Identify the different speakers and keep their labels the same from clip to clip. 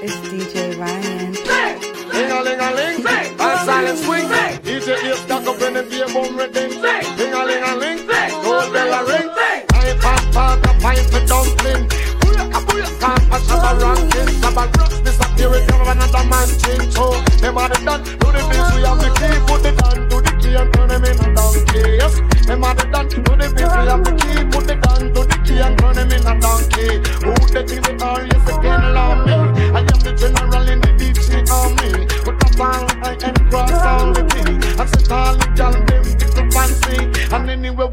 Speaker 1: It's DJ Ryan.
Speaker 2: Ling. A ling a ling, and silent swing. DJ ears stuck up in the beer boom ready. Ling a ling a ling, gold bell a ring. I pop pop a pint for dumpling. Booyaka booyaka, a shabba ranking, shabba rocks disappear you another man change. So them are the done,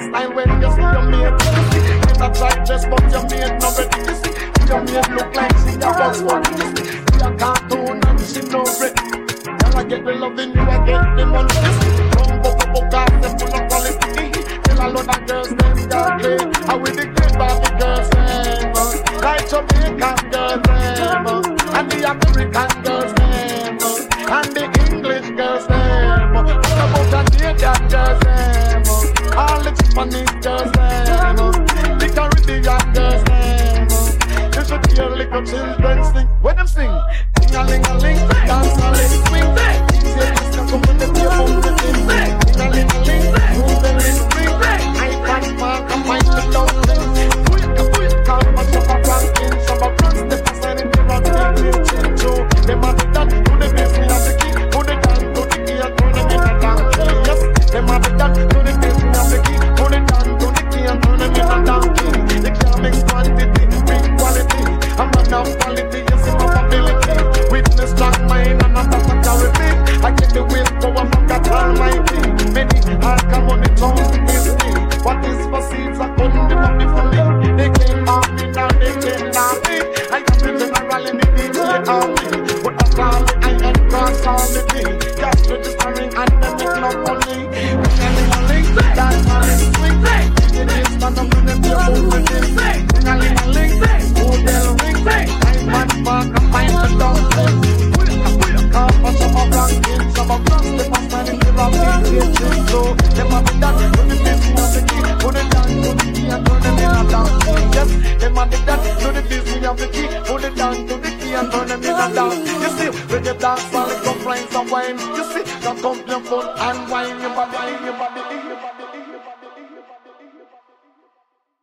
Speaker 2: style when you see your mate. Get a try just but your mate no ready. You see, your mate look like she a boss one. You she a cartoon and she no ready. Girl, I get the loving, you I get the money. You see, come book off, them full of quality. Tell a lot of girls them got play. How with the great girls uh, like Jamaican girls uh, and the American girls Uh, You should little. When them sing, dance a ling swing. And some rock, they will change. So them are the done, do of it and. Yes, them are the done, of the key, do the key turn them a donkey. They can't mix quantity, bring quality. I'm a of quality, yes, I'm of ability. Witness strong mind and not a security. I get the will power from God Almighty. Many are come on the tongue is. What is for seeds are for me for. They off me now, they down me. I am the general in the army. But I call it, I am cross all the day. Cash registering and the make no money. Put it down, do the key and turn them in a. You see, when you dance, while it complains and wine, you see, don't come your phone and wine your body, your body, your body.